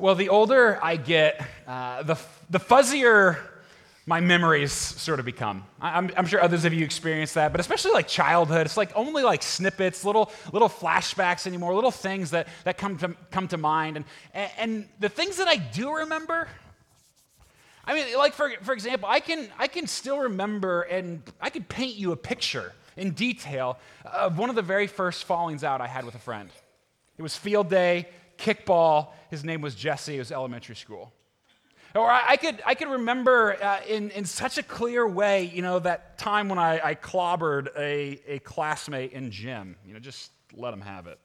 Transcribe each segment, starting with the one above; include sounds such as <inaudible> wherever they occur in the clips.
Well, the older I get, uh, the, the fuzzier my memories sort of become. I'm, I'm, sure others of you experience that, but especially like childhood, it's like only like snippets, little, little flashbacks anymore, little things that, that come, to, come to mind. And, and the things that I do remember, I mean, like for, for example, I can, I can still remember and I could paint you a picture in detail of one of the very first fallings out I had with a friend. It was field day, kickball. His name was Jesse. It was elementary school. Or I, could, I could remember uh, in, in such a clear way, you know, that time when I, I clobbered a, a classmate in gym. You know, just let him have it.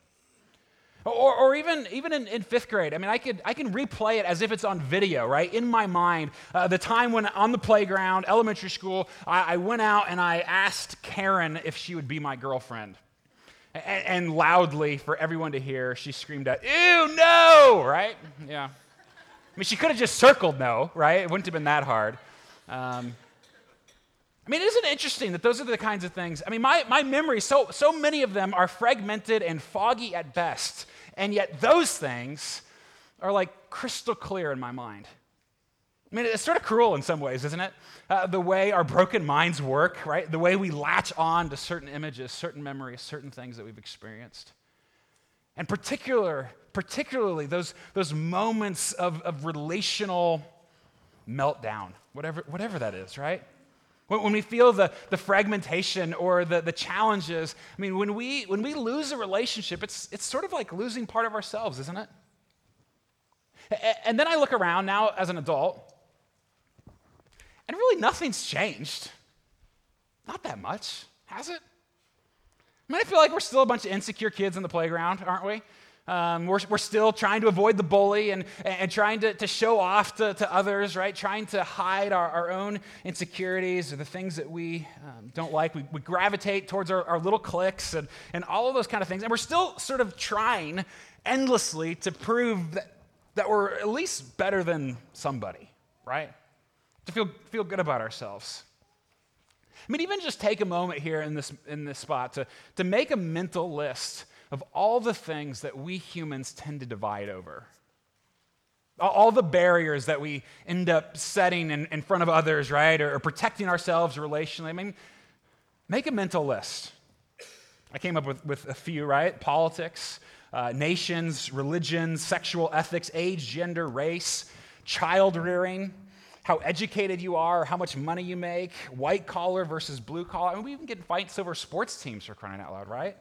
Or, or even, even in, in, fifth grade, I mean, I, could, I can replay it as if it's on video, right? In my mind, uh, the time when on the playground, elementary school, I, I, went out and I asked Karen if she would be my girlfriend. And, loudly, for everyone to hear, she screamed out, Ew, no, right? Yeah. I mean, she could have just circled no, right? It wouldn't have been that hard. Um, I mean, isn't it interesting that those are the kinds of things? I mean, my, my memory, so, so many of them are fragmented and foggy at best, and yet those things are like crystal clear in my mind. I mean, it's sort of cruel in some ways, isn't it? Uh, the way our broken minds work, right? The way we latch on to certain images, certain memories, certain things that we've experienced. And particular, particularly those, those moments of, of relational meltdown, whatever, whatever that is, right? When, when we feel the, the fragmentation or the, the challenges, I mean, when we, when we lose a relationship, it's, it's sort of like losing part of ourselves, isn't it? And then I look around now as an adult, and really nothing's changed. Not that much, has it? I mean, I feel like we're still a bunch of insecure kids in the playground, aren't we? Um, we're, we're still trying to avoid the bully and, and trying to, to show off to, to others, right? Trying to hide our, our own insecurities or the things that we um, don't like. We, we gravitate towards our, our little cliques and, and all of those kind of things. And we're still sort of trying endlessly to prove that, that we're at least better than somebody, right? To feel, feel good about ourselves. I mean, even just take a moment here in this, in this spot to, to make a mental list of all the things that we humans tend to divide over. All the barriers that we end up setting in, in front of others, right? Or, or protecting ourselves relationally. I mean, make a mental list. I came up with, with a few, right? Politics, uh, nations, religions, sexual ethics, age, gender, race, child rearing, how educated you are, how much money you make, white collar versus blue collar. I mean, we even get fights over sports teams for crying out loud, right?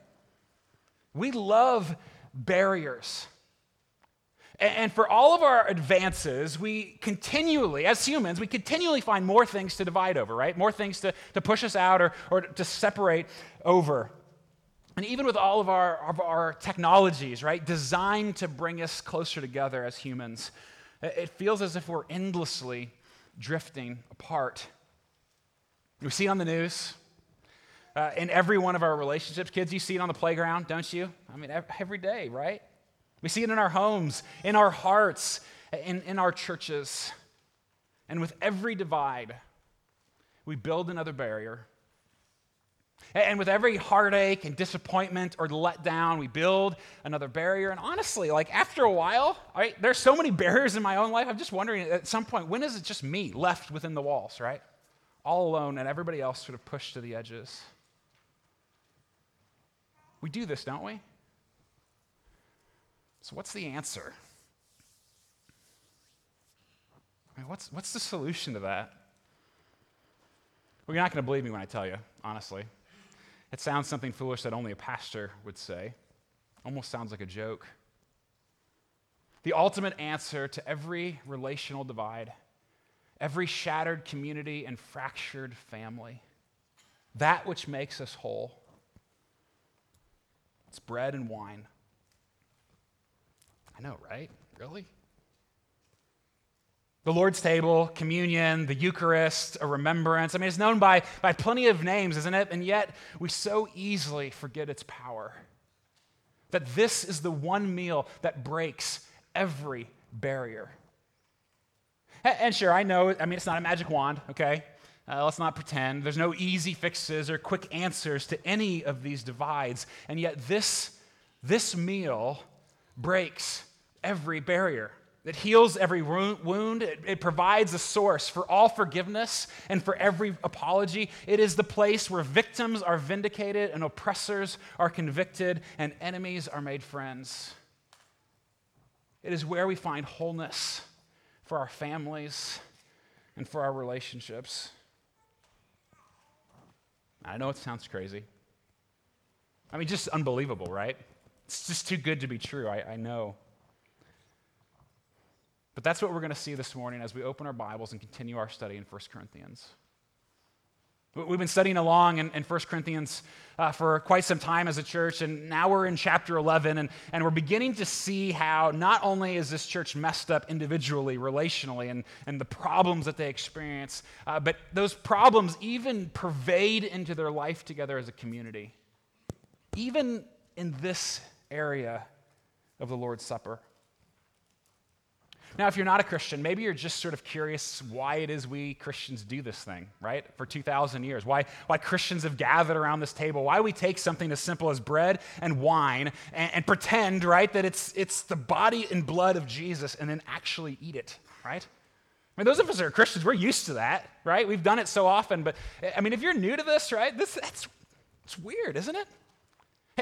We love barriers. And for all of our advances, we continually, as humans, we continually find more things to divide over, right? More things to, to push us out or, or to separate over. And even with all of our, of our technologies, right, designed to bring us closer together as humans, it feels as if we're endlessly drifting apart. We see on the news, uh, in every one of our relationships. Kids, you see it on the playground, don't you? I mean, every day, right? We see it in our homes, in our hearts, in, in our churches. And with every divide, we build another barrier. And with every heartache and disappointment or letdown, we build another barrier. And honestly, like after a while, right, there's so many <laughs> barriers in my own life. I'm just wondering at some point, when is it just me left within the walls, right? All alone and everybody else sort of pushed to the edges. We do this, don't we? So, what's the answer? I mean, what's, what's the solution to that? Well, you're not going to believe me when I tell you, honestly. It sounds something foolish that only a pastor would say. Almost sounds like a joke. The ultimate answer to every relational divide, every shattered community and fractured family, that which makes us whole, it's bread and wine. I know, right? Really? The Lord's table, communion, the Eucharist, a remembrance. I mean, it's known by, by plenty of names, isn't it? And yet, we so easily forget its power. That this is the one meal that breaks every barrier. And sure, I know, I mean, it's not a magic wand, okay? Uh, let's not pretend. There's no easy fixes or quick answers to any of these divides. And yet, this, this meal breaks every barrier. That heals every wound. It, it, provides a source for all forgiveness and for every apology. It is the place where victims are vindicated and oppressors are convicted and enemies are made friends. It is where we find wholeness for our families and for our relationships. I know it sounds crazy. I mean, just unbelievable, right? It's just too good to be true, I, I know. But that's what we're going to see this morning as we open our Bibles and continue our study in 1 Corinthians. We've been studying along in, in 1 Corinthians uh, for quite some time as a church, and now we're in chapter 11, and, and we're beginning to see how not only is this church messed up individually, relationally, and, and the problems that they experience, uh, but those problems even pervade into their life together as a community, even in this area of the Lord's Supper. Now, if you're not a Christian, maybe you're just sort of curious why it is we Christians do this thing, right? For 2,000 years. Why, why Christians have gathered around this table. Why we take something as simple as bread and wine and, and pretend, right, that it's, it's the body and blood of Jesus and then actually eat it, right? I mean, those of us that are Christians, we're used to that, right? We've done it so often. But, I mean, if you're new to this, right, this, that's, it's weird, isn't it?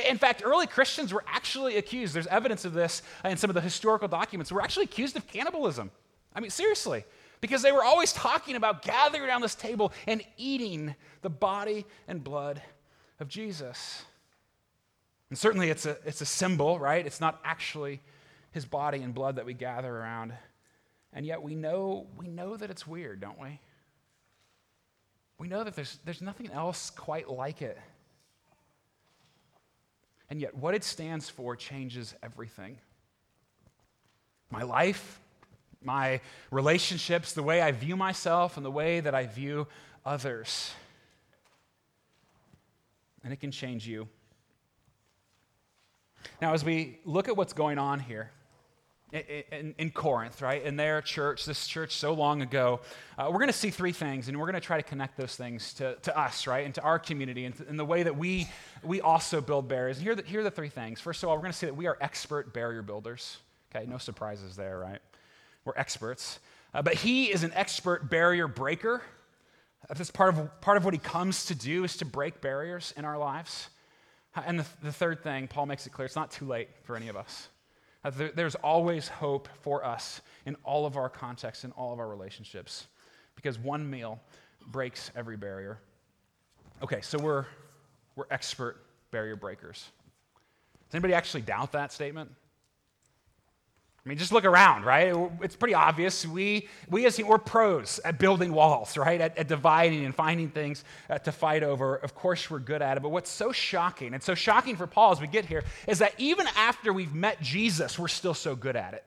In fact, early Christians were actually accused. There's evidence of this in some of the historical documents. Were actually accused of cannibalism. I mean, seriously, because they were always talking about gathering around this table and eating the body and blood of Jesus. And certainly it's a, it's a symbol, right? It's not actually his body and blood that we gather around. And yet we know, we know that it's weird, don't we? We know that there's, there's nothing else quite like it. And yet, what it stands for changes everything. My life, my relationships, the way I view myself, and the way that I view others. And it can change you. Now, as we look at what's going on here, in, in, Corinth, right? In their church, this church so long ago, uh, we're going to see three things, and we're going to try to connect those things to, to us, right? And to our community, and, to, and the way that we, we also build barriers. And here the, here are the three things. First of all, we're going to say that we are expert barrier builders. Okay, no surprises there, right? We're experts. Uh, but he is an expert barrier breaker. That's part of, part of what he comes to do is to break barriers in our lives. And the, the third thing, Paul makes it clear, it's not too late for any of us. Uh, there's always hope for us in all of our contexts, in all of our relationships, because one meal breaks every barrier. Okay, so we're, we're expert barrier breakers. Does anybody actually doubt that statement? I mean, just look around, right? It's pretty obvious. We, we as we're pros at building walls, right? At, at dividing and finding things uh, to fight over. Of course, we're good at it. But what's so shocking, and so shocking for Paul as we get here, is that even after we've met Jesus, we're still so good at it.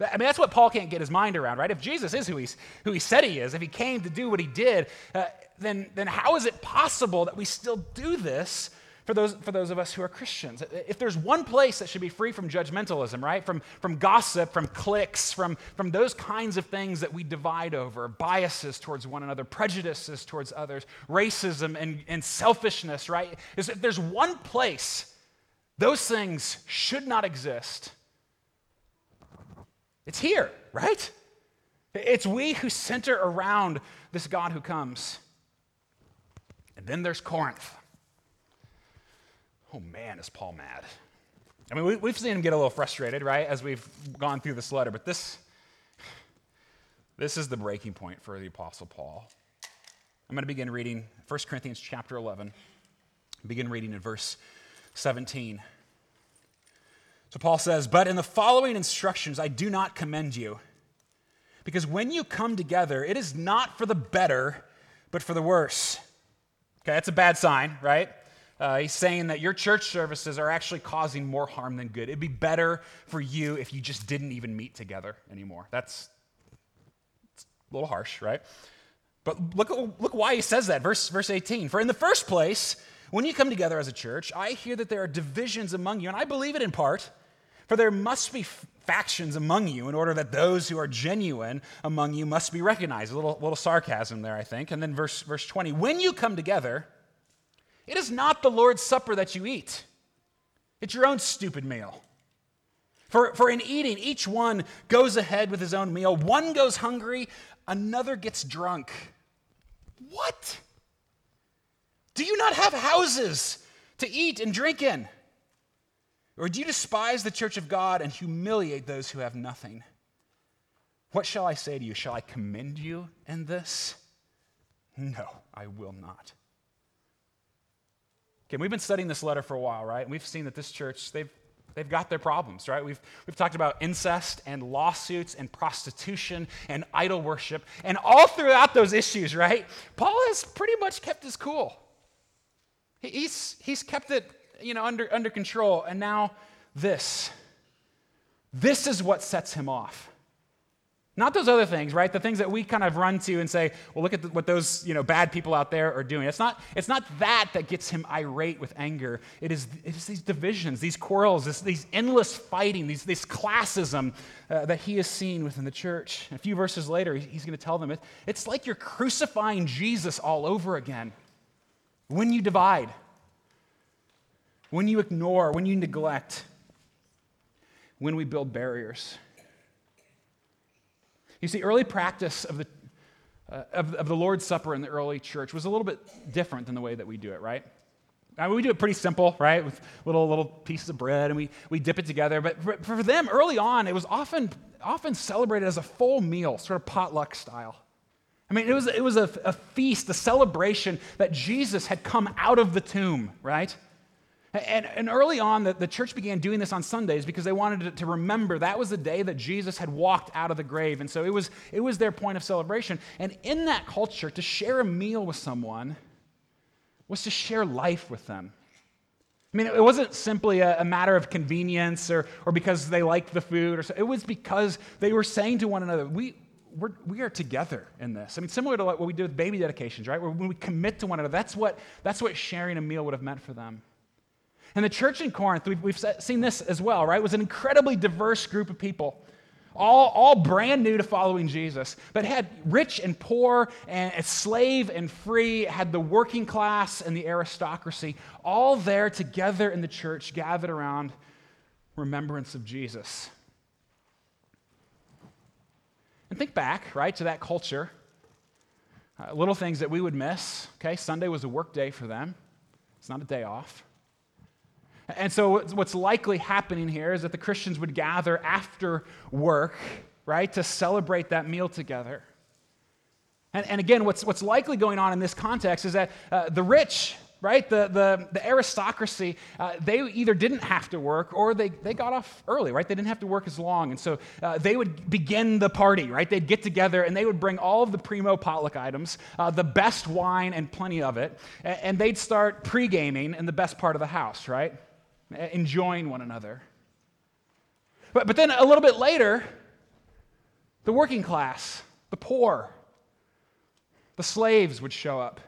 I mean, that's what Paul can't get his mind around, right? If Jesus is who, he's, who he said he is, if he came to do what he did, uh, then, then how is it possible that we still do this for those, for those of us who are Christians. If there's one place that should be free from judgmentalism, right? From, from gossip, from cliques, from, from those kinds of things that we divide over, biases towards one another, prejudices towards others, racism and, and selfishness, right? Is if there's one place those things should not exist, it's here, right? It's we who center around this God who comes. And then there's Corinth oh man, is Paul mad? I mean, we, have seen him get a little frustrated, right, as we've gone through this letter, but this, this is the breaking point for the Apostle Paul. I'm going to begin reading 1 Corinthians chapter 11, begin reading in verse 17. So Paul says, But in the following instructions I do not commend you, because when you come together, it is not for the better, but for the worse. Okay, that's a bad sign, right? Uh, he's saying that your church services are actually causing more harm than good. It'd be better for you if you just didn't even meet together anymore. That's a little harsh, right? But look, look why he says that. Verse, verse 18. For in the first place, when you come together as a church, I hear that there are divisions among you, and I believe it in part. For there must be factions among you in order that those who are genuine among you must be recognized. A little, little sarcasm there, I think. And then verse, verse 20. When you come together, it is not the Lord's Supper that you eat, it's your own stupid meal. For, for in eating, each one goes ahead with his own meal. One goes hungry, another gets drunk. What? Do you not have houses to eat and drink in? Or do you despise the church of God and humiliate those who have nothing? What shall I say to you? Shall I commend you in this? No, I will not. Okay, we've been studying this letter for a while, right? And we've seen that this church, they've, they've got their problems, right? We've, we've talked about incest and lawsuits and prostitution and idol worship. And all throughout those issues, right? Paul has pretty much kept his cool. He's, he's kept it you know, under, under control. And now this. This is what sets him off. Not those other things, right? The things that we kind of run to and say, well, look at the, what those you know, bad people out there are doing. It's not, it's not that that gets him irate with anger. It is, it is these divisions, these quarrels, this, these endless fighting, these, this classism uh, that he has seen within the church. a few verses later, he's going to tell them it, it's like you're crucifying Jesus all over again when you divide when you ignore, when you neglect, when we build barriers. You see, early practice of the, uh, of, of, the Lord's Supper in the early church was a little bit different than the way that we do it, right? I mean, we do it pretty simple, right? With little little pieces of bread and we, we dip it together. But for, for them, early on, it was often, often celebrated as a full meal, sort of potluck style. I mean, it was, it was a, a feast, a celebration that Jesus had come out of the tomb, right? And, and early on, the, the church began doing this on Sundays because they wanted to, to, remember that was the day that Jesus had walked out of the grave. And so it was, it was their point of celebration. And in that culture, to share a meal with someone was to share life with them. I mean, it wasn't simply a, a matter of convenience or, or because they liked the food. Or so. It was because they were saying to one another, we, we're, we are together in this. I mean, similar to what we do with baby dedications, right? When we commit to one another, that's what, that's what sharing a meal would have meant for them. And the church in Corinth, we've, we've seen this as well, right? It was an incredibly diverse group of people. All, all brand new to following Jesus, but had rich and poor, and slave and free, had the working class and the aristocracy, all there together in the church, gathered around remembrance of Jesus. And think back, right, to that culture. Uh, little things that we would miss. Okay, Sunday was a work day for them, it's not a day off. And so, what's likely happening here is that the Christians would gather after work, right, to celebrate that meal together. And, and again, what's, what's likely going on in this context is that uh, the rich, right, the, the, the aristocracy, uh, they either didn't have to work or they, they got off early, right? They didn't have to work as long. And so uh, they would begin the party, right? They'd get together and they would bring all of the primo potluck items, uh, the best wine and plenty of it, and, and they'd start pre gaming in the best part of the house, right? Eh, enjoying one another. But, but then a little bit later, the working class, the poor, the slaves would show up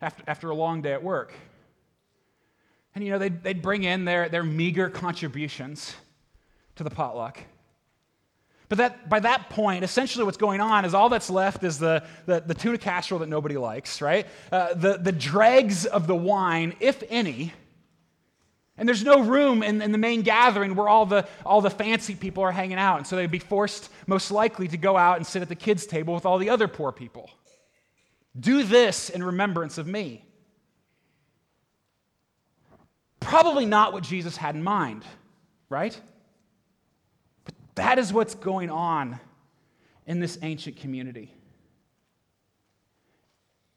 after, after a long day at work. And, you know, they'd, they'd bring in their, their meager contributions to the potluck. But that, by that point, essentially what's going on is all that's left is the, the, the tuna casserole that nobody likes, right? Uh, the, the dregs of the wine, if any. And there's no room in, in the main gathering where all the, all the fancy people are hanging out. And so they'd be forced, most likely, to go out and sit at the kids' table with all the other poor people. Do this in remembrance of me. Probably not what Jesus had in mind, right? That is what's going on in this ancient community.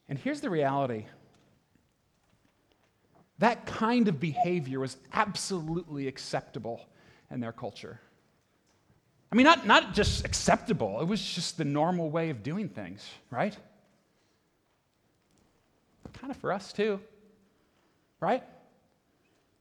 And here's the reality that kind of behavior was absolutely acceptable in their culture. I mean, not, not just acceptable, it was just the normal way of doing things, right? Kind of for us too, right?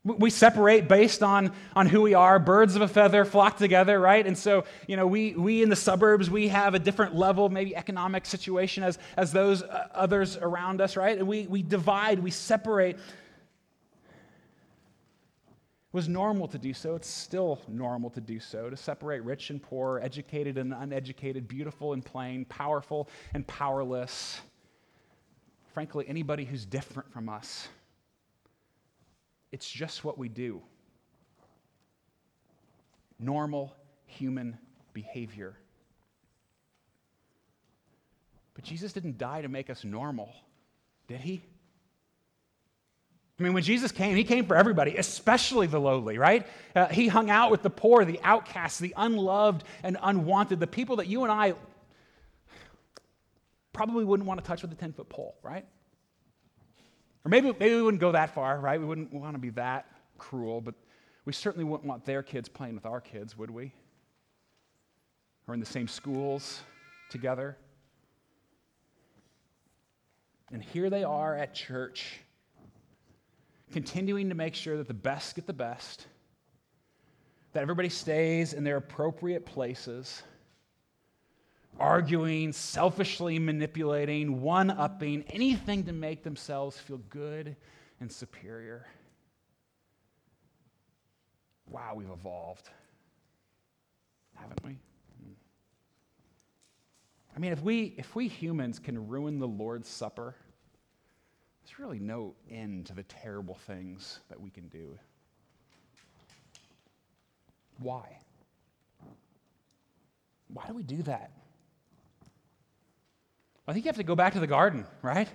We separate based on, on who we are. Birds of a feather flock together, right? And so, you know, we, we in the suburbs, we have a different level, maybe economic situation as, as those uh, others around us, right? And we, we divide, we separate. It was normal to do so. It's still normal to do so, to separate rich and poor, educated and uneducated, beautiful and plain, powerful and powerless. Frankly, anybody who's different from us. It's just what we do. normal human behavior. But Jesus didn't die to make us normal, did he? I mean, when Jesus came, he came for everybody, especially the lowly, right? Uh, he hung out with the poor, the outcasts, the unloved and unwanted, the people that you and I probably wouldn't want to touch with a 10 foot pole, right? Or maybe, maybe we wouldn't go that far, right? We wouldn't want to be that cruel, but we certainly wouldn't want their kids playing with our kids, would we? Or in the same schools together. And here they are at church, continuing to make sure that the best get the best, that everybody stays in their appropriate places, arguing, selfishly manipulating, one upping, anything to make themselves feel good and superior. Wow, we've evolved, haven't we? I mean, if we, if we humans can ruin the Lord's Supper, there's really no end to the terrible things that we can do. Why? Why do we do that? I think you have to go back to the garden, right?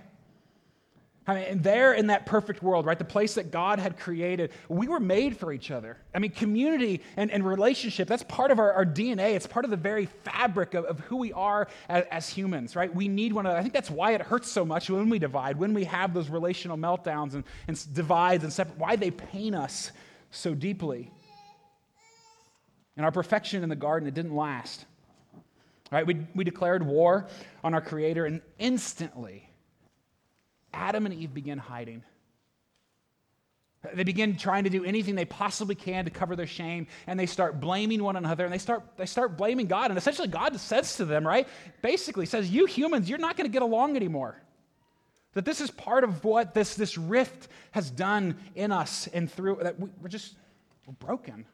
I mean, and there in that perfect world, right, the place that God had created, we were made for each other. I mean, community and, and relationship, that's part of our, our DNA. It's part of the very fabric of, of who we are as, as, humans, right? We need one another. I think that's why it hurts so much when we divide, when we have those relational meltdowns and, and divides and separate, why they pain us so deeply. And our perfection in the garden, it didn't last. Right? We, we declared war on our Creator, and instantly, Adam and Eve begin hiding. They begin trying to do anything they possibly can to cover their shame, and they start blaming one another, and they start, they start blaming God. And essentially, God says to them, right? Basically, says, You humans, you're not going to get along anymore. That this is part of what this, this rift has done in us and through, that we, we're just, we're broken.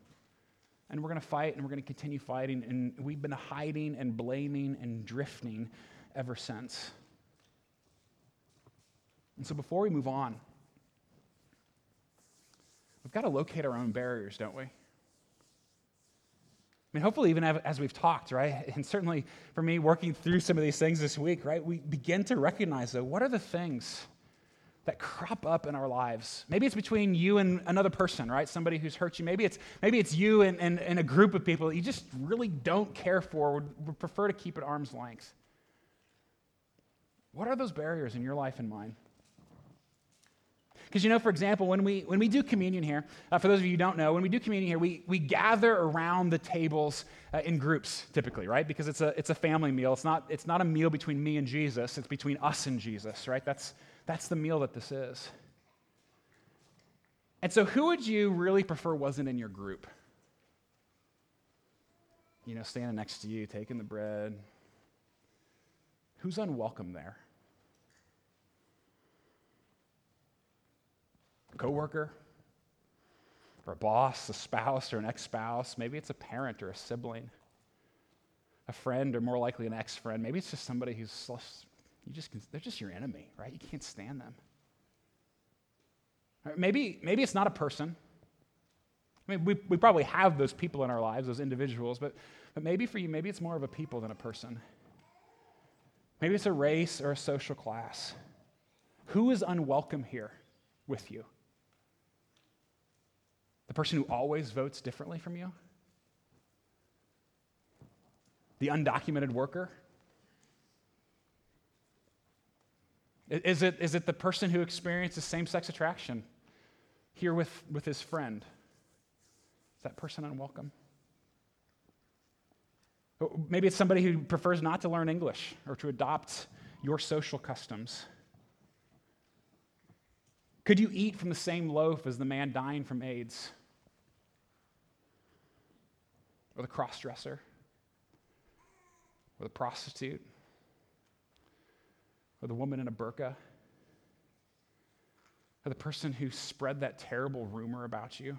And we're going to fight, and we're going to continue fighting, and we've been hiding and blaming and drifting ever since. And so before we move on, we've got to locate our own barriers, don't we? I mean, hopefully, even as we've talked, right? <laughs> And certainly for me, working through some of these things this week, right? We begin to recognize, though, what are the things that crop up in our lives. Maybe it's between you and another person, right? Somebody who's hurt you. Maybe it's, maybe it's you and, and, and a group of people that you just really don't care for, would, would prefer to keep at arm's length. What are those barriers in your life and mine? Because, you know, for example, when we, when we do communion here, uh, for those of you who don't know, when we do communion here, we, we gather around the tables uh, in groups typically, right? Because it's a, it's a family meal. It's not, it's not a meal between me and Jesus, it's between us and Jesus, right? That's, that's the meal that this is. And so, who would you really prefer wasn't in your group? You know, standing next to you, taking the bread. Who's unwelcome there? A coworker? Or a boss, a spouse, or an ex spouse? Maybe it's a parent or a sibling, a friend, or more likely an ex friend. Maybe it's just somebody who's you just they're just your enemy, right? You can't stand them. Maybe, maybe it's not a person. I mean, we, we probably have those people in our lives, those individuals, but, but maybe for you, maybe it's more of a people than a person. Maybe it's a race or a social class. Who is unwelcome here with you? The person who always votes differently from you? The undocumented worker? Is it, is it the person who experiences same sex attraction here with, with his friend? Is that person unwelcome? Oh, maybe it's somebody who prefers not to learn English or to adopt your social customs. Could you eat from the same loaf as the man dying from AIDS? Or the cross dresser? Or the prostitute? Or the woman in a burqa, or the person who spread that terrible rumor about you,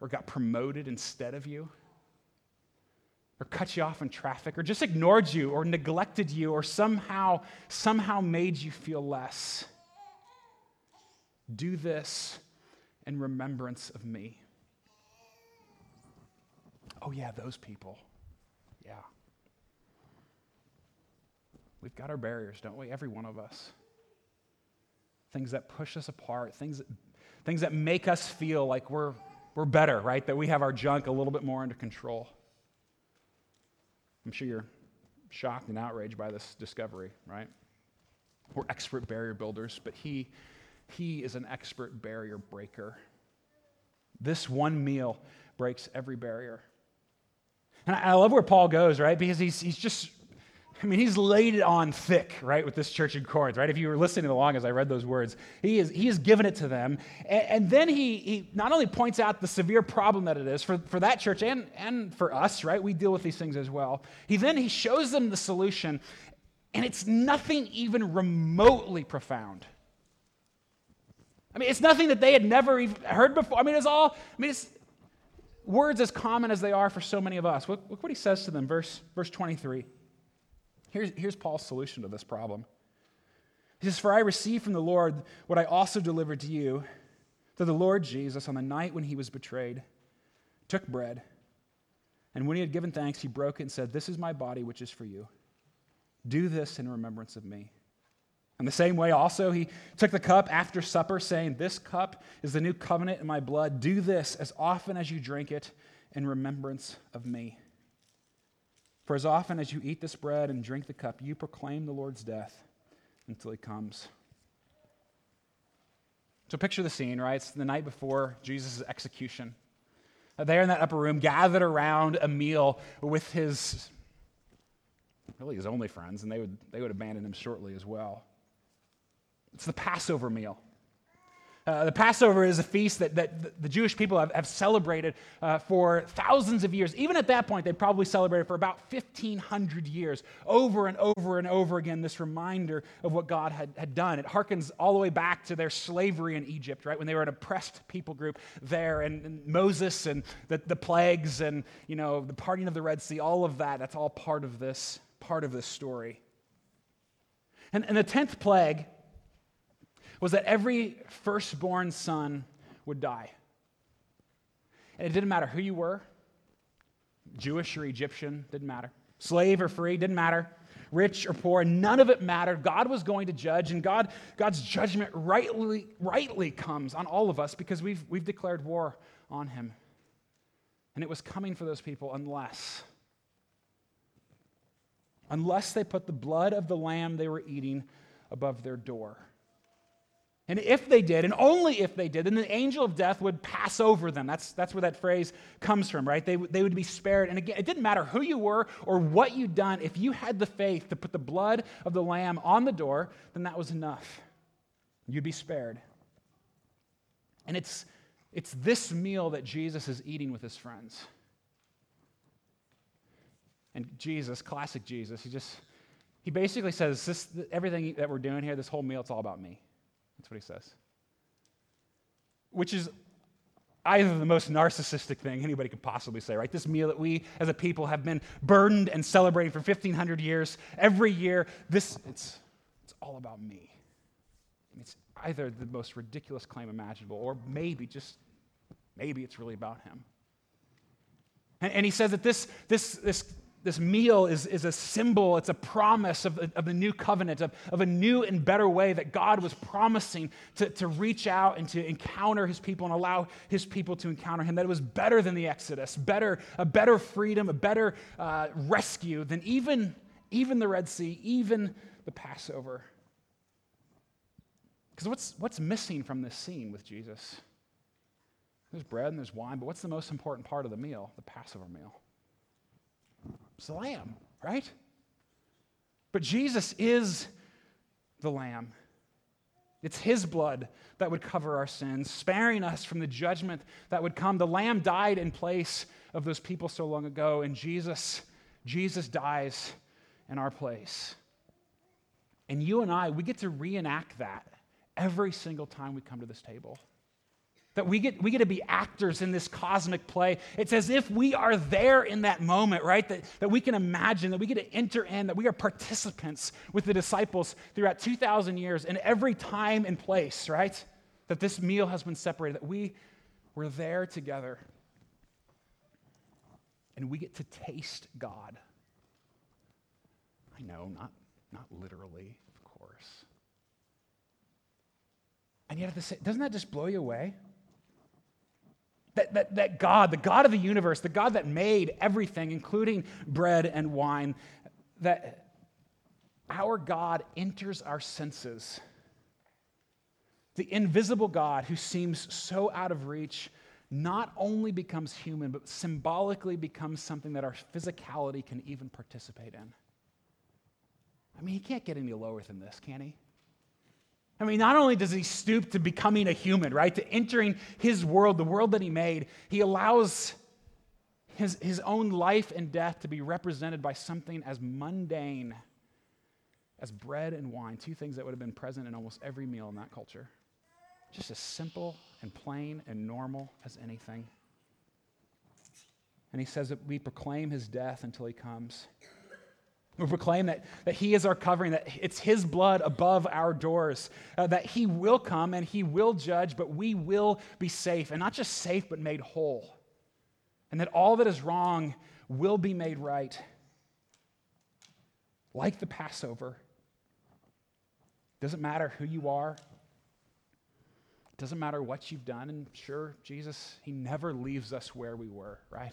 or got promoted instead of you, or cut you off in traffic, or just ignored you, or neglected you, or somehow, somehow made you feel less. Do this in remembrance of me. oh, yeah, those people. Yeah. We've got our barriers, don't we? Every one of us. Things that push us apart, things that, things that make us feel like we're, we're better, right? That we have our junk a little bit more under control. I'm sure you're shocked and outraged by this discovery, right? We're expert barrier builders, but he, he is an expert barrier breaker. This one meal breaks every barrier. And I love where Paul goes, right? Because he's, he's just, I mean, he's laid it on thick, right, with this church in Corinth, right? If you were listening along as I read those words, he, is, he has given it to them. And, and then he, he not only points out the severe problem that it is for, for that church and, and for us, right? We deal with these things as well. He then he shows them the solution, and it's nothing even remotely profound. I mean, it's nothing that they had never even heard before. I mean, it's all, I mean, it's words as common as they are for so many of us. Look, look what he says to them, verse, verse 23. Here's, here's Paul's solution to this problem. He says, For I received from the Lord what I also delivered to you, that the Lord Jesus, on the night when he was betrayed, took bread, and when he had given thanks, he broke it and said, This is my body, which is for you. Do this in remembrance of me. In the same way, also, he took the cup after supper, saying, This cup is the new covenant in my blood. Do this as often as you drink it in remembrance of me. For as often as you eat this bread and drink the cup, you proclaim the Lord's death until he comes. So picture the scene, right? It's the night before Jesus' execution. There in that upper room, gathered around a meal with his, really his only friends, and they would, they would abandon him shortly as well. It's the Passover meal. Uh, the Passover is a feast that, that the Jewish people have, have celebrated uh, for thousands of years. Even at that point, they probably celebrated for about 1,500 years, over and over and over again, this reminder of what God had, had done. It harkens all the way back to their slavery in Egypt, right, when they were an oppressed people group there, and, and Moses and the, the plagues and, you know, the parting of the Red Sea, all of that, that's all part of this, part of this story. And, and the 10th plague was that every firstborn son would die. And it didn't matter who you were Jewish or Egyptian, didn't matter. Slave or free, didn't matter. Rich or poor, none of it mattered. God was going to judge, and God, God's judgment rightly, rightly comes on all of us because we've, we've declared war on him. And it was coming for those people unless, unless they put the blood of the lamb they were eating above their door. And if they did, and only if they did, then the angel of death would pass over them. That's, that's where that phrase comes from, right? They, they would be spared. And again, it didn't matter who you were or what you'd done. If you had the faith to put the blood of the lamb on the door, then that was enough. You'd be spared. And it's, it's this meal that Jesus is eating with his friends. And Jesus, classic Jesus, he just, he basically says, this, everything that we're doing here, this whole meal, it's all about me. That's what he says. Which is either the most narcissistic thing anybody could possibly say, right? This meal that we as a people have been burdened and celebrating for 1,500 years, every year, this, it's, it's all about me. It's either the most ridiculous claim imaginable, or maybe just, maybe it's really about him. And, and he says that this, this, this this meal is, is a symbol, it's a promise of, of the new covenant, of, of a new and better way that God was promising to, to reach out and to encounter his people and allow his people to encounter him. That it was better than the Exodus, better, a better freedom, a better uh, rescue than even, even the Red Sea, even the Passover. Because what's, what's missing from this scene with Jesus? There's bread and there's wine, but what's the most important part of the meal? The Passover meal. It's the lamb, right? But Jesus is the lamb. It's his blood that would cover our sins, sparing us from the judgment that would come. The lamb died in place of those people so long ago, and Jesus, Jesus dies in our place. And you and I, we get to reenact that every single time we come to this table. That we get, we get to be actors in this cosmic play. It's as if we are there in that moment, right? That, that we can imagine, that we get to enter in, that we are participants with the disciples throughout 2,000 years in every time and place, right? That this meal has been separated, that we were there together. and we get to taste God. I know, not, not literally, of course. And yet, at the same, doesn't that just blow you away? That, that, that God, the God of the universe, the God that made everything, including bread and wine, that our God enters our senses. The invisible God who seems so out of reach not only becomes human, but symbolically becomes something that our physicality can even participate in. I mean, he can't get any lower than this, can he? I mean, not only does he stoop to becoming a human, right, to entering his world, the world that he made, he allows his, his own life and death to be represented by something as mundane as bread and wine, two things that would have been present in almost every meal in that culture. Just as simple and plain and normal as anything. And he says that we proclaim his death until he comes. We proclaim that, that He is our covering, that it's His blood above our doors, uh, that He will come and He will judge, but we will be safe. And not just safe, but made whole. And that all that is wrong will be made right. Like the Passover. Doesn't matter who you are, doesn't matter what you've done. And sure, Jesus, He never leaves us where we were, right?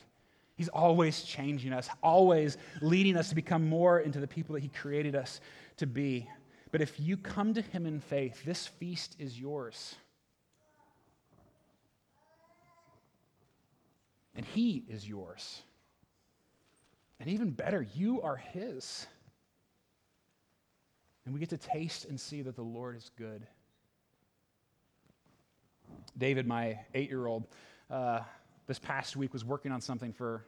He's always changing us, always leading us to become more into the people that He created us to be. But if you come to Him in faith, this feast is yours. And He is yours. And even better, you are His. And we get to taste and see that the Lord is good. David, my eight year old, uh, this past week was working on something for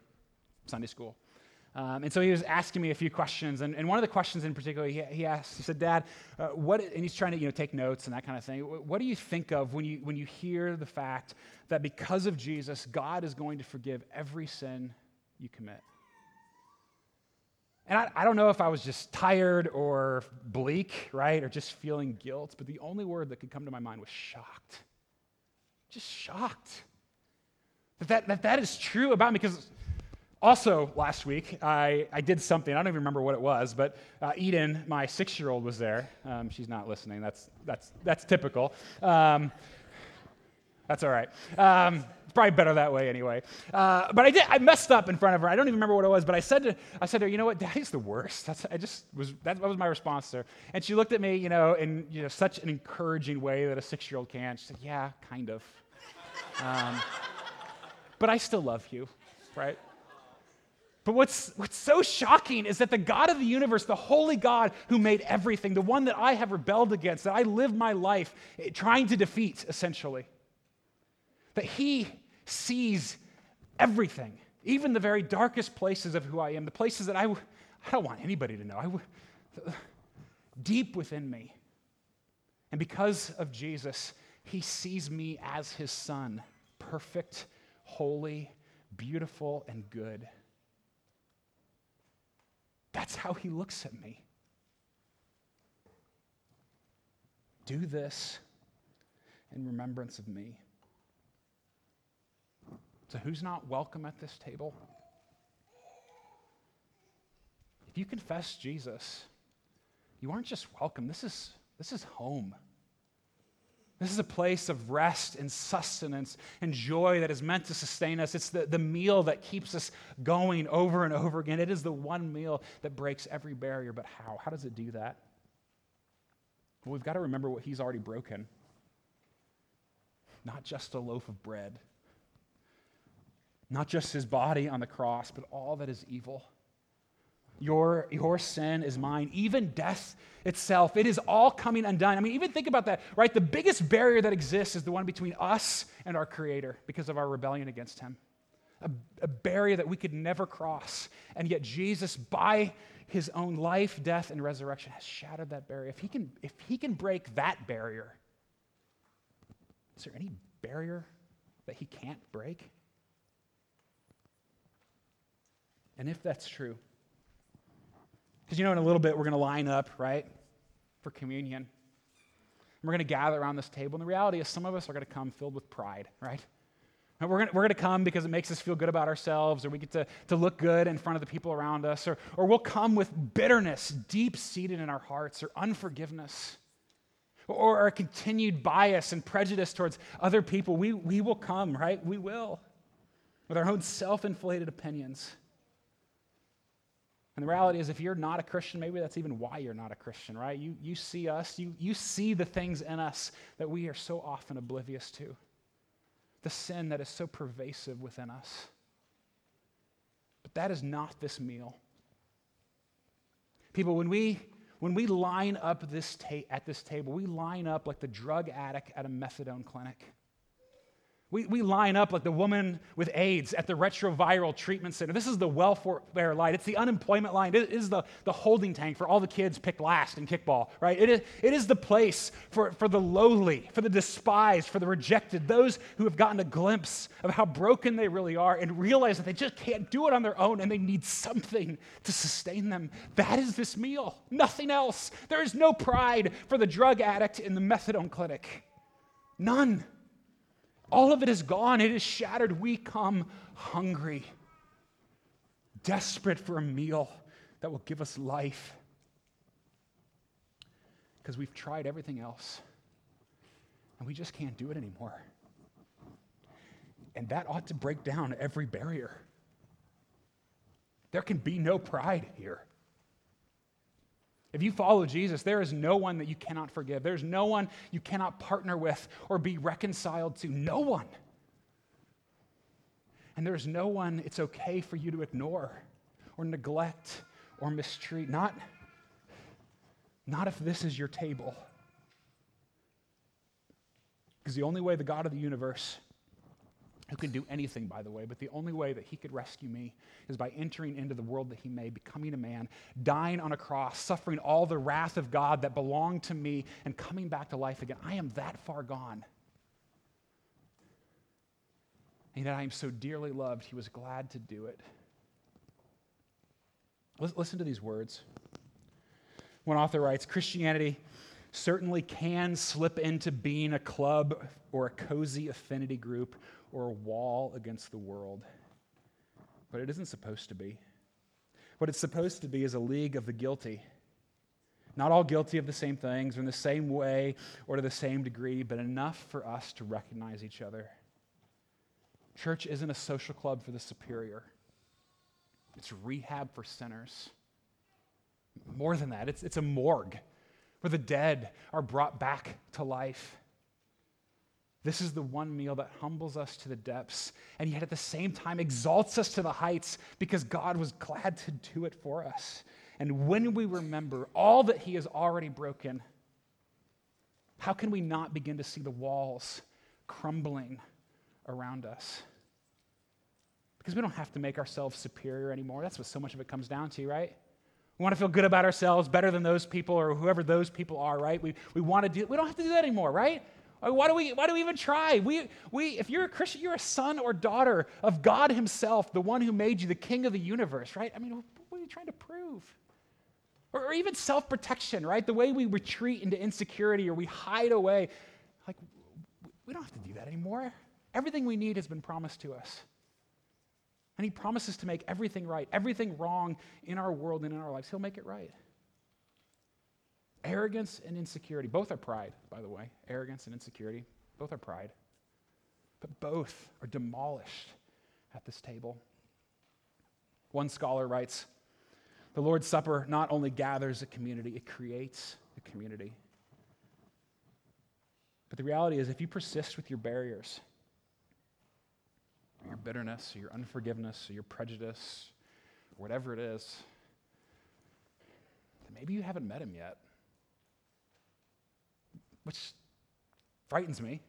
Sunday school. Um, and so he was asking me a few questions. And, and one of the questions in particular, he, he asked, he said, Dad, uh, what, and he's trying to you know, take notes and that kind of thing. What do you think of when you, when you hear the fact that because of Jesus, God is going to forgive every sin you commit? And I, I don't know if I was just tired or bleak, right, or just feeling guilt, but the only word that could come to my mind was shocked. Just shocked. That that, that, that is true about me because also last week I, I did something, I don't even remember what it was, but uh, Eden, my six year old, was there. Um, she's not listening, that's, that's, that's typical. Um, that's all right. Um, probably better that way anyway. Uh, but I did. I messed up in front of her. I don't even remember what it was. But I said to I said to her, you know what, Daddy's the worst. That's I just was that was my response to her. And she looked at me, you know, in you know such an encouraging way that a six year old can. She said, Yeah, kind of. But I still love you, right? But what's, what's so shocking is that the God of the universe, the holy God who made everything, the one that I have rebelled against, that I live my life eh, trying to defeat, essentially, that he sees everything, even the very darkest places of who I am, the places that I, I don't want anybody to know, I, deep within me. And because of Jesus, he sees me as his son, perfect, holy, beautiful, and good. That's how he looks at me. Do this in remembrance of me. So, who's not welcome at this table? If you confess Jesus, you aren't just welcome, this is, this is home. This is a place of rest and sustenance and joy that is meant to sustain us. It's the, the meal that keeps us going over and over again. It is the one meal that breaks every barrier. But how? How does it do that? Well, we've got to remember what He's already broken. Not just a loaf of bread, not just His body on the cross, but all that is evil. Your, your sin is mine. Even death itself, it is all coming undone. I mean, even think about that, right? The biggest barrier that exists is the one between us and our Creator because of our rebellion against Him. A, a barrier that we could never cross. And yet, Jesus, by His own life, death, and resurrection, has shattered that barrier. If He can, if he can break that barrier, is there any barrier that He can't break? And if that's true, because you know, in a little bit, we're going to line up, right, for communion. And we're going to gather around this table. And the reality is, some of us are going to come filled with pride, right? And we're going we're to come because it makes us feel good about ourselves, or we get to, to look good in front of the people around us, or, or we'll come with bitterness deep seated in our hearts, or unforgiveness, or a continued bias and prejudice towards other people. We, we will come, right? We will, with our own self inflated opinions. And the reality is, if you're not a Christian, maybe that's even why you're not a Christian, right? You, you see us, you, you see the things in us that we are so often oblivious to the sin that is so pervasive within us. But that is not this meal. People, when we when we line up this ta- at this table, we line up like the drug addict at a methadone clinic. We, we line up like the woman with AIDS at the retroviral treatment center. This is the welfare line. It's the unemployment line. It is the, the holding tank for all the kids picked last in kickball, right? It is, it is the place for, for the lowly, for the despised, for the rejected, those who have gotten a glimpse of how broken they really are and realize that they just can't do it on their own and they need something to sustain them. That is this meal, nothing else. There is no pride for the drug addict in the methadone clinic. None. All of it is gone, it is shattered. We come hungry, desperate for a meal that will give us life. Because we've tried everything else, and we just can't do it anymore. And that ought to break down every barrier. There can be no pride here. If you follow Jesus, there is no one that you cannot forgive. There's no one you cannot partner with or be reconciled to. No one. And there's no one it's okay for you to ignore or neglect or mistreat. Not, not if this is your table. Because the only way the God of the universe who can do anything, by the way, but the only way that he could rescue me is by entering into the world that he made, becoming a man, dying on a cross, suffering all the wrath of God that belonged to me, and coming back to life again. I am that far gone. And yet I am so dearly loved, he was glad to do it. Listen to these words. One author writes Christianity certainly can slip into being a club or a cozy affinity group or a wall against the world. But it isn't supposed to be. What it's supposed to be is a league of the guilty. Not all guilty of the same things or in the same way or to the same degree, but enough for us to recognize each other. Church isn't a social club for the superior, it's rehab for sinners. More than that, it's, it's a morgue where the dead are brought back to life. This is the one meal that humbles us to the depths and yet at the same time exalts us to the heights because God was glad to do it for us. And when we remember all that He has already broken, how can we not begin to see the walls crumbling around us? Because we don't have to make ourselves superior anymore. That's what so much of it comes down to, right? We want to feel good about ourselves, better than those people or whoever those people are, right? We, we want to do, we don't have to do that anymore, right? Why do we, why do we even try? We, we, if you're a Christian, you're a son or daughter of God Himself, the one who made you, the King of the universe, right? I mean, what are you trying to prove? Or, or even self protection, right? The way we retreat into insecurity or we hide away. Like, we don't have to do that anymore. Everything we need has been promised to us. And He promises to make everything right, everything wrong in our world and in our lives. He'll make it right. Arrogance and insecurity, both are pride, by the way. Arrogance and insecurity, both are pride. But both are demolished at this table. One scholar writes The Lord's Supper not only gathers a community, it creates a community. But the reality is, if you persist with your barriers, your bitterness, or your unforgiveness, or your prejudice, whatever it is, maybe you haven't met him yet which frightens me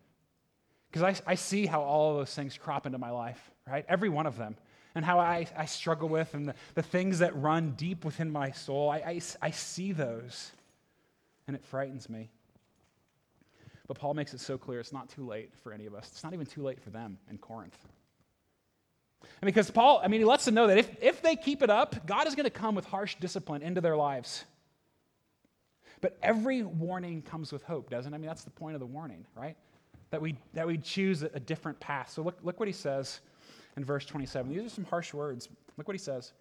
because I, I see how all of those things crop into my life, right? Every one of them. And how I, I struggle with and the, the things that run deep within my soul. I, I, I see those and it frightens me. But Paul makes it so clear it's not too late for any of us. It's not even too late for them in Corinth. And because Paul, I mean, he lets them know that if, if they keep it up, God is going to come with harsh discipline into their lives. But every warning comes with hope, doesn't it? I mean, that's the point of the warning, right? that we, that we choose a, different path. So look, look what he says in verse 27. These are some harsh words. Look what he says.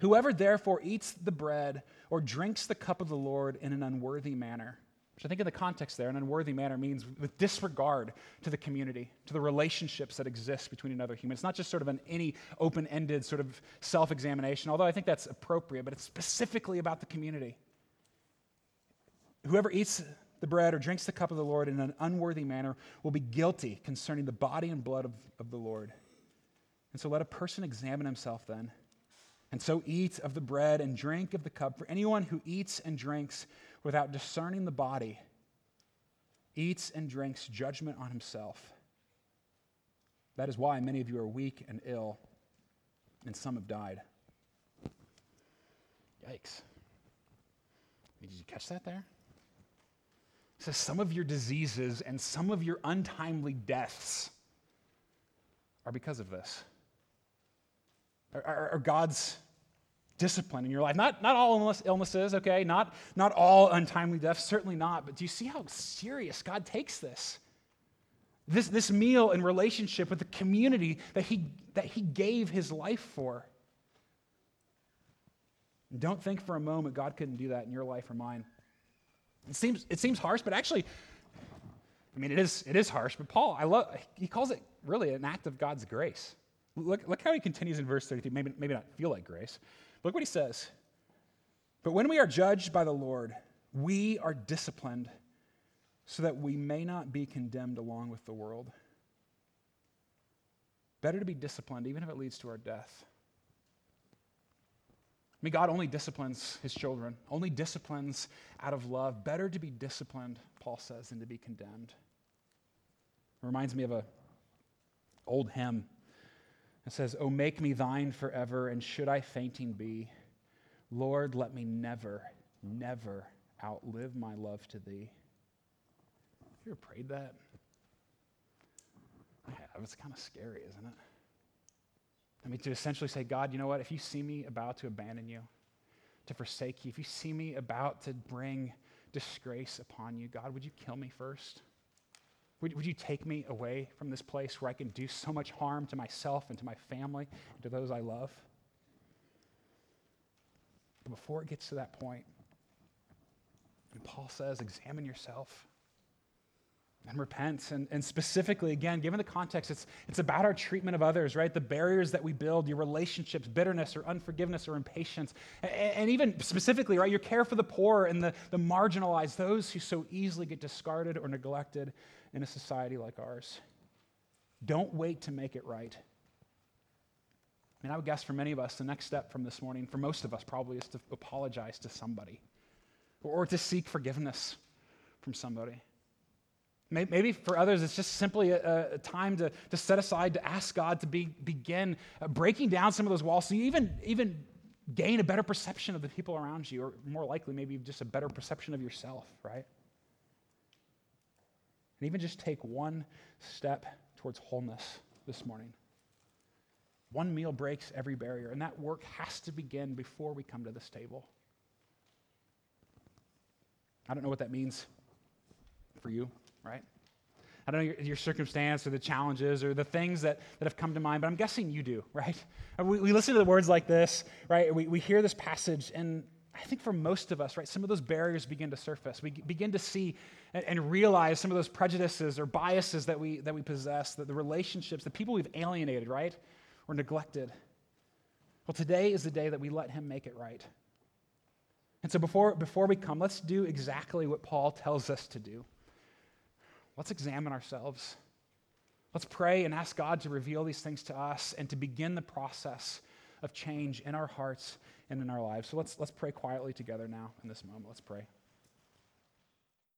Whoever therefore eats the bread or drinks the cup of the Lord in an unworthy manner, which I think in the context there, an unworthy manner means with disregard to the community, to the relationships that exist between another human. It's not just sort of an any open ended sort of self examination, although I think that's appropriate, but it's specifically about the community. Whoever eats the bread or drinks the cup of the Lord in an unworthy manner will be guilty concerning the body and blood of, of the Lord. And so let a person examine himself then. And so eat of the bread and drink of the cup. For anyone who eats and drinks without discerning the body eats and drinks judgment on himself. That is why many of you are weak and ill, and some have died. Yikes. Did you catch that there? Says some of your diseases and some of your untimely deaths are because of this or, God's discipline in your life. Not, not all illness, illnesses, okay? Not, not all untimely deaths, certainly not. But do you see how serious God takes this? This, this meal in relationship with the community that he, that he gave his life for. Don't think for a moment God couldn't do that in your life or mine. It seems, it seems harsh, but actually, I mean, it is, it is harsh, but Paul, I love, he calls it really an act of God's grace. Look, look how he continues in verse 33, Maybe, maybe not feel like grace. Look what he says. But when we are judged by the Lord, we are disciplined so that we may not be condemned along with the world. Better to be disciplined, even if it leads to our death. I mean, God only disciplines his children, only disciplines out of love. Better to be disciplined, Paul says, than to be condemned. It reminds me of a old hymn it says, Oh, make me thine forever, and should I fainting be, Lord, let me never, never outlive my love to thee. You ever prayed that? I have. It's kind of scary, isn't it? I mean, to essentially say, God, you know what? If you see me about to abandon you, to forsake you, if you see me about to bring disgrace upon you, God, would you kill me first? Would, would you take me away from this place where I can do so much harm to myself and to my family and to those I love? But before it gets to that point, and Paul says, examine yourself and repent. And, and specifically, again, given the context, it's, it's about our treatment of others, right? The barriers that we build, your relationships, bitterness or unforgiveness or impatience. And, and even specifically, right, your care for the poor and the, the marginalized, those who so easily get discarded or neglected in a society like ours. Don't wait to make it right. I mean, I would guess for many of us, the next step from this morning, for most of us probably, is to apologize to somebody or to seek forgiveness from somebody. Maybe for others, it's just simply a, a, time to, to set aside to ask God to be, begin uh, breaking down some of those walls so you even, even gain a better perception of the people around you, or more likely, maybe just a better perception of yourself, right? And even just take one step towards wholeness this morning. One meal breaks every barrier, and that work has to begin before we come to this table. I don't know what that means for you, right? I don't know your, your, circumstance or the challenges or the things that, that have come to mind, but I'm guessing you do, <laughs> right? We, we listen to the words like this, right? We, we hear this passage, and I think for most of us, right, some of those barriers begin to surface. We begin to see and, and, realize some of those prejudices or biases that we, that we possess, that the relationships, the people we've alienated, right, or neglected. Well, today is the day that we let Him make it right. And so before, before we come, let's do exactly what Paul tells us to do. Let's examine ourselves. Let's pray and ask God to reveal these things to us and to begin the process of change in our hearts and in our lives. So let's, let's pray quietly together now in this moment. Let's pray.